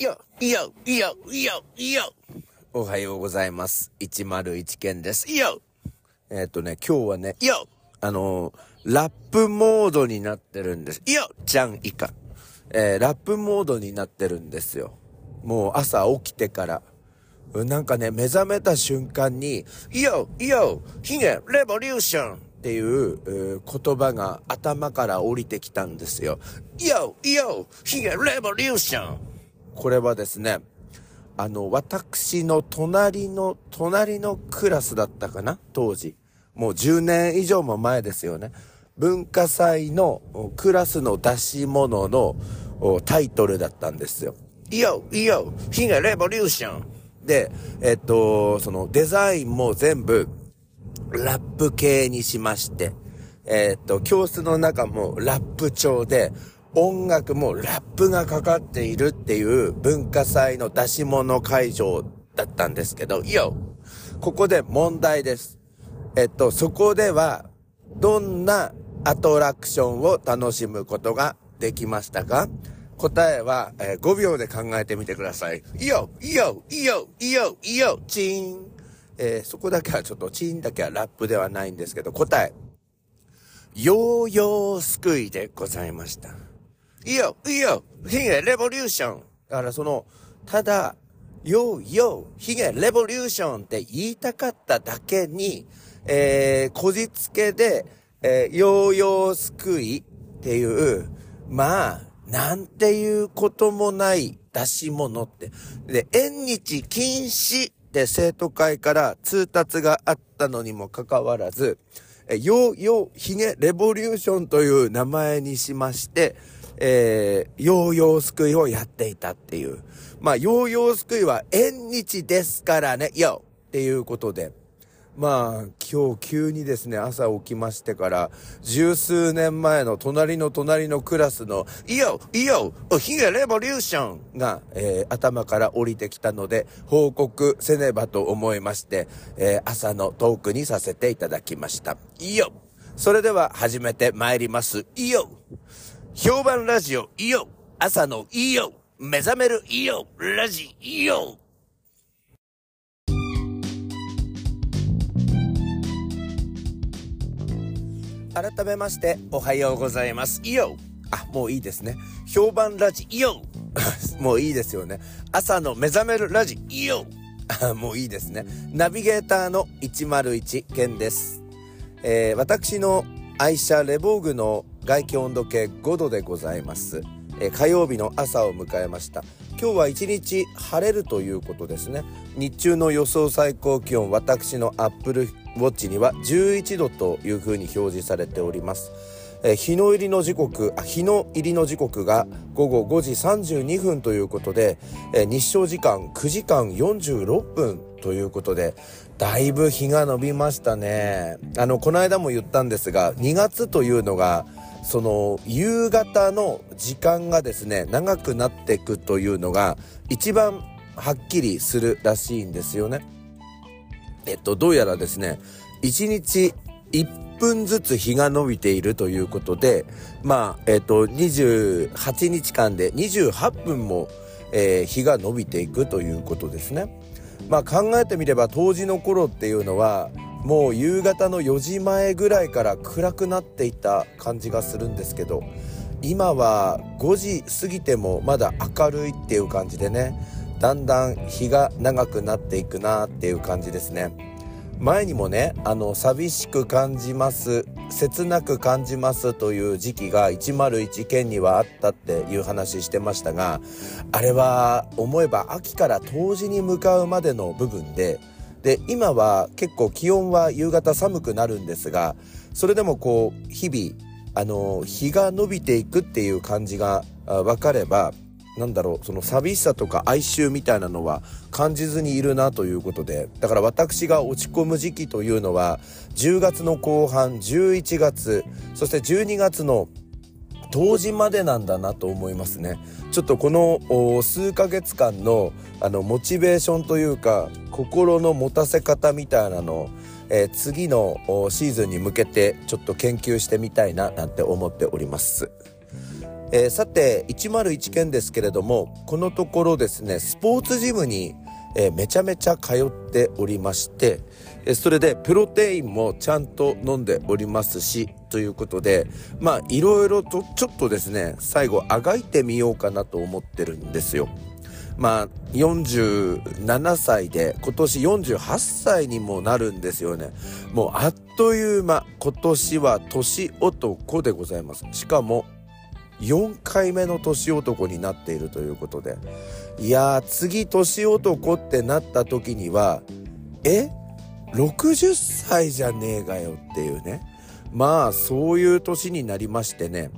よ、よ、よ、よ、よ。おはようございます。101件です。よ。えっ、とね、今日はね、よ。あのーラップモードになってるんです。よ、ちゃん以下。えーラップモードになってるんですよ。もう朝起きてから。なんかね、目覚めた瞬間に、よ、よ、ヒゲ、レボリューションっていう言葉が頭から降りてきたんですよ。よ、よ、ヒゲ、レボリューション。これはですね、あの、私の隣の、隣のクラスだったかな？当時。もう10年以上も前ですよね。文化祭のクラスの出し物のタイトルだったんですよ。いよい、よ、ヒゲレボリューション。で、えっと、そのデザインも全部ラップ系にしまして、えっと、教室の中もラップ調で、音楽もラップがかかっているっていう文化祭の出し物会場だったんですけど、よここで問題です。えっと、そこでは、どんなアトラクションを楽しむことができましたか？答えは、えー5秒で考えてみてください。いよいよいよいよいいよチーンえーそこだけはちょっとチーンだけはラップではないんですけど、答え。ヨーヨーすくいでございました。いいよいいよヒゲレボリューションだからその、ただ、ヨーヨーヒゲレボリューションって言いたかっただけに、えー、こじつけで、えー、ヨーヨーすくいっていう、まあ、なんていうこともない出し物って。で、縁日禁止って生徒会から通達があったのにもかかわらず、えヨーヨーヒゲレボリューションという名前にしまして、えー、ヨーヨーすくいをやっていたっていう。まあ、ヨーヨーすくいは縁日ですからね、よっていうことで。まあ、今日急にですね、朝起きましてから、十数年前の隣の隣のクラスの、いよいいよヒゲレボリューションが、えー頭から降りてきたので、報告せねばと思いまして、えー朝のトークにさせていただきました。いよそれでは始めて参ります。いよ評判ラジオ、いいよ朝のいいよ目覚めるいいよラジ、いいよ改めましておはようございます。いいよあ、もういいですね。評判ラジ、いいよもういいですよね。朝の目覚めるラジ、いいよあもういいですね。ナビゲーターの101健です。えー私の愛車レボーグの外気温度計5度でございます。えー火曜日の朝を迎えました。今日は一日晴れるということですね。日中の予想最高気温、私のアップルウォッチには11度というふうに表示されております。え日の入りの時刻日の入りの時刻が午後5時32分ということで、え日照時間9時間46分ということでだいぶ日が伸びましたねあのこの間も言ったんですが2月というのがその夕方の時間がですね長くなっていくというのが一番はっきりするらしいんですよねえっと、どうやらですね、1日1分ずつ日が伸びているということで、まあ、えっと、28日間で28分も、えー日が伸びていくということですね。まあ、考えてみれば当時の頃っていうのは、もう夕方の4時前ぐらいから暗くなっていた感じがするんですけど、今は5時過ぎてもまだ明るいっていう感じでねだんだん日が長くなっていくなっていう感じですね。前にもねあの寂しく感じます切なく感じますという時期が101県にはあったっていう話してましたがあれは思えば秋から冬至に向かうまでの部分でで今は結構気温は夕方寒くなるんですがそれでもこう日々あの日が伸びていくっていう感じが分かればなんだろうその寂しさとか哀愁みたいなのは感じずにいるなということでだから私が落ち込む時期というのは10月の後半11月そして12月の冬至までなんだなと思いますね。ちょっとこの数ヶ月間のあのモチベーションというか心の持たせ方みたいなのを、えー次のシーズンに向けてちょっと研究してみたいななんて思っております。えー、さて、101件ですけれども、このところですね、スポーツジムに、えー、めちゃめちゃ通っておりまして、え、それでプロテインもちゃんと飲んでおりますし、ということで、まあ、いろいろとちょっとですね、最後あがいてみようかなと思ってるんですよ。まあ、47歳で、今年48歳にもなるんですよね。もうあっという間、今年は年男でございます。しかも、4回目の年男になっているということで。いやー、次年男ってなった時には、え ?60 歳じゃねえがよっていうね。まあ、そういう年になりましてね。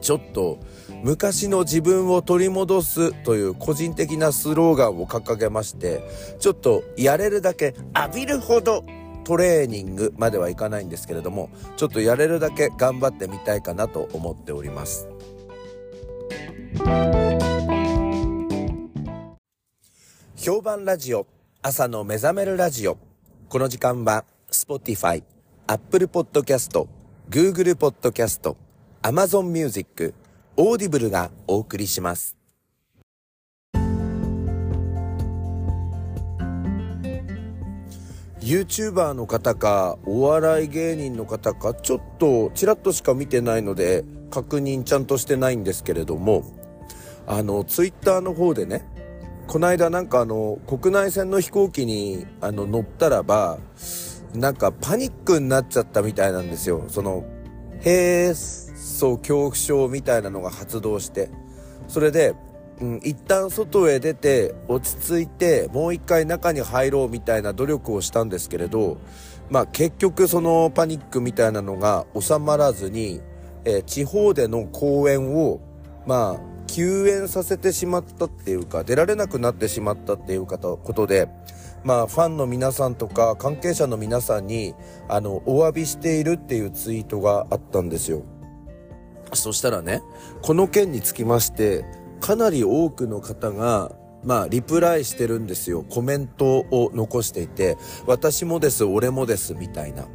ちょっと、昔の自分を取り戻すという個人的なスローガンを掲げまして、ちょっとやれるだけ浴びるほどトレーニングまではいかないんですけれども、ちょっとやれるだけ頑張ってみたいかなと思っております。評判ラジオ、朝の目覚めるラジオ。この時間は、Spotify、Apple Podcast、Google Podcast、Amazon Music、 Audible がお送りします。YouTuber の方か、お笑い芸人の方か、ちょっとちらっとしか見てないので、確認ちゃんとしてないんですけれども、あの、Twitter の方でね、この間なんかあの、国内線の飛行機にあの乗ったらば、なんかパニックになっちゃったみたいなんですよ。その、へーそう恐怖症みたいなのが発動してそれで、うん、一旦外へ出て落ち着いてもう一回中に入ろうみたいな努力をしたんですけれどまあ結局そのパニックみたいなのが収まらずに、えー、地方での公演をまあ休園させてしまったっていうか出られなくなってしまったっていうことでまあ、ファンの皆さんとか関係者の皆さんにあのお詫びしているっていうツイートがあったんですよ。そしたらね、この件につきまして、かなり多くの方が、まあ、リプライしてるんですよ。コメントを残していて、私もです、俺もです、みたいな。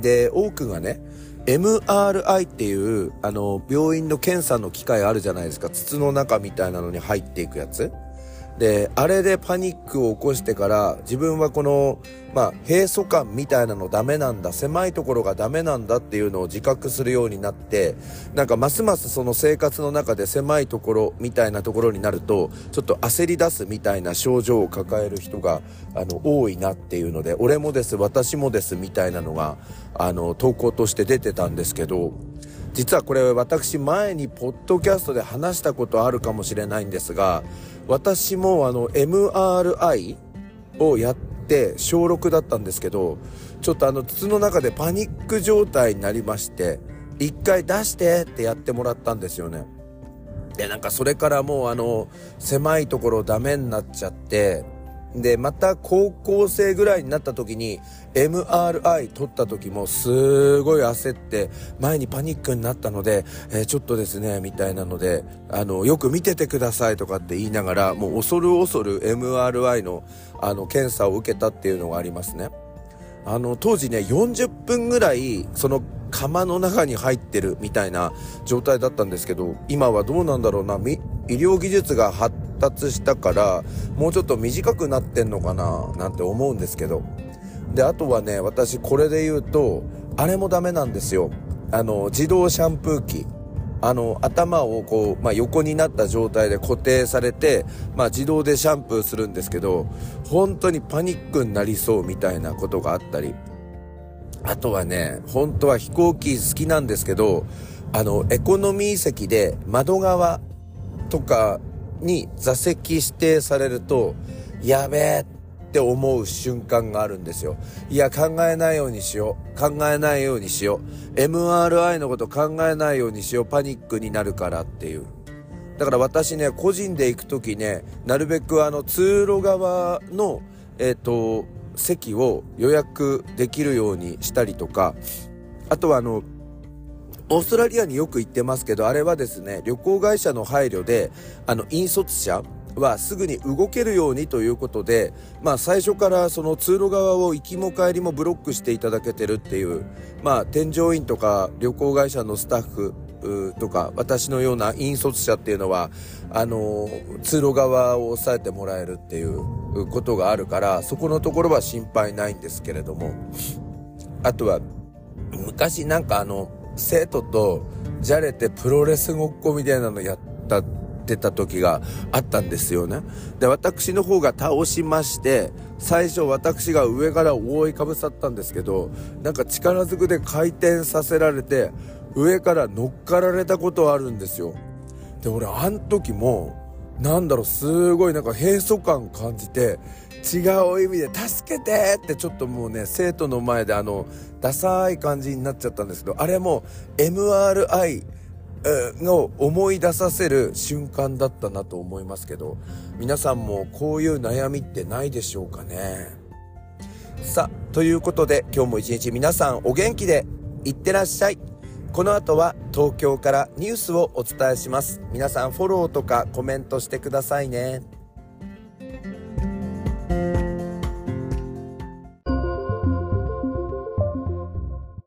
で、多くがね、MRI っていう、あの、病院の検査の機械あるじゃないですか。筒の中みたいなのに入っていくやつ。で、あれでパニックを起こしてから、自分はこの、まあ、閉塞感みたいなのダメなんだ、狭いところがダメなんだっていうのを自覚するようになって、なんかますますその生活の中で狭いところみたいなところになると、ちょっと焦り出すみたいな症状を抱える人が、あの、多いなっていうので、俺もです、私もですみたいなのが、あの、投稿として出てたんですけど、実はこれ私前にポッドキャストで話したことあるかもしれないんですが、私もあの MRI をやって小6だったんですけどちょっとあの筒の中でパニック状態になりまして一回出してってやってもらったんですよね。でなんかそれからもうあの狭いところダメになっちゃってで、また高校生ぐらいになった時に MRI 撮った時もすごい焦って前にパニックになったので、えー、ちょっとですね、みたいなので、あの、よく見ててくださいとかって言いながら、もう恐る恐る MRI のあの検査を受けたっていうのがありますね。あの、当時ね、40分ぐらい、その釜の中に入ってるみたいな状態だったんですけど、今はどうなんだろうな、医療技術が発達したから、もうちょっと短くなってんのかな、なんて思うんですけど。で、あとはね、私これで言うと、あれもダメなんですよ。あの、自動シャンプー機。あの、頭をこう、まあ、横になった状態で固定されて、まあ、自動でシャンプーするんですけど、本当にパニックになりそうみたいなことがあったり。あとはね、本当は飛行機好きなんですけど、あの、エコノミー席で窓側とかに座席指定されると、やべえって思う瞬間があるんですよ。いや、考えないようにしよう。考えないようにしよう。MRI のこと考えないようにしよう。パニックになるからっていう。だから私ね、個人で行くときね、なるべくあの通路側の、えっ、ー、と、席を予約できるようにしたりとか、あとはあの、オーストラリアによく行ってますけど、あれはですね、旅行会社の配慮で、あの、引率者はすぐに動けるようにということで、まあ最初からその通路側を行きも帰りもブロックしていただけてるっていう、まあ添乗員とか旅行会社のスタッフ、とか私のような引率者っていうのはあの通路側を押さえてもらえるっていうことがあるからそこのところは心配ないんですけれども。あとは昔なんかあの生徒とじゃれてプロレスごっこみたいなのやったってた時があったんですよね。で、私の方が倒しまして、最初私が上から覆いかぶさったんですけど、なんか力ずくで回転させられて、上から乗っかられたことあるんですよ。で、俺あの時も、なんだろう、すごいなんか閉塞感感じて、違う意味で助けてってちょっともうね、生徒の前であの、ダサい感じになっちゃったんですけど、あれも MRI の思い出させる瞬間だったなと思いますけど、皆さんもこういう悩みってないでしょうかね。さあ、ということで今日も一日皆さんお元気でいってらっしゃい。この後は東京からニュースをお伝えします。皆さんフォローとかコメントしてくださいね。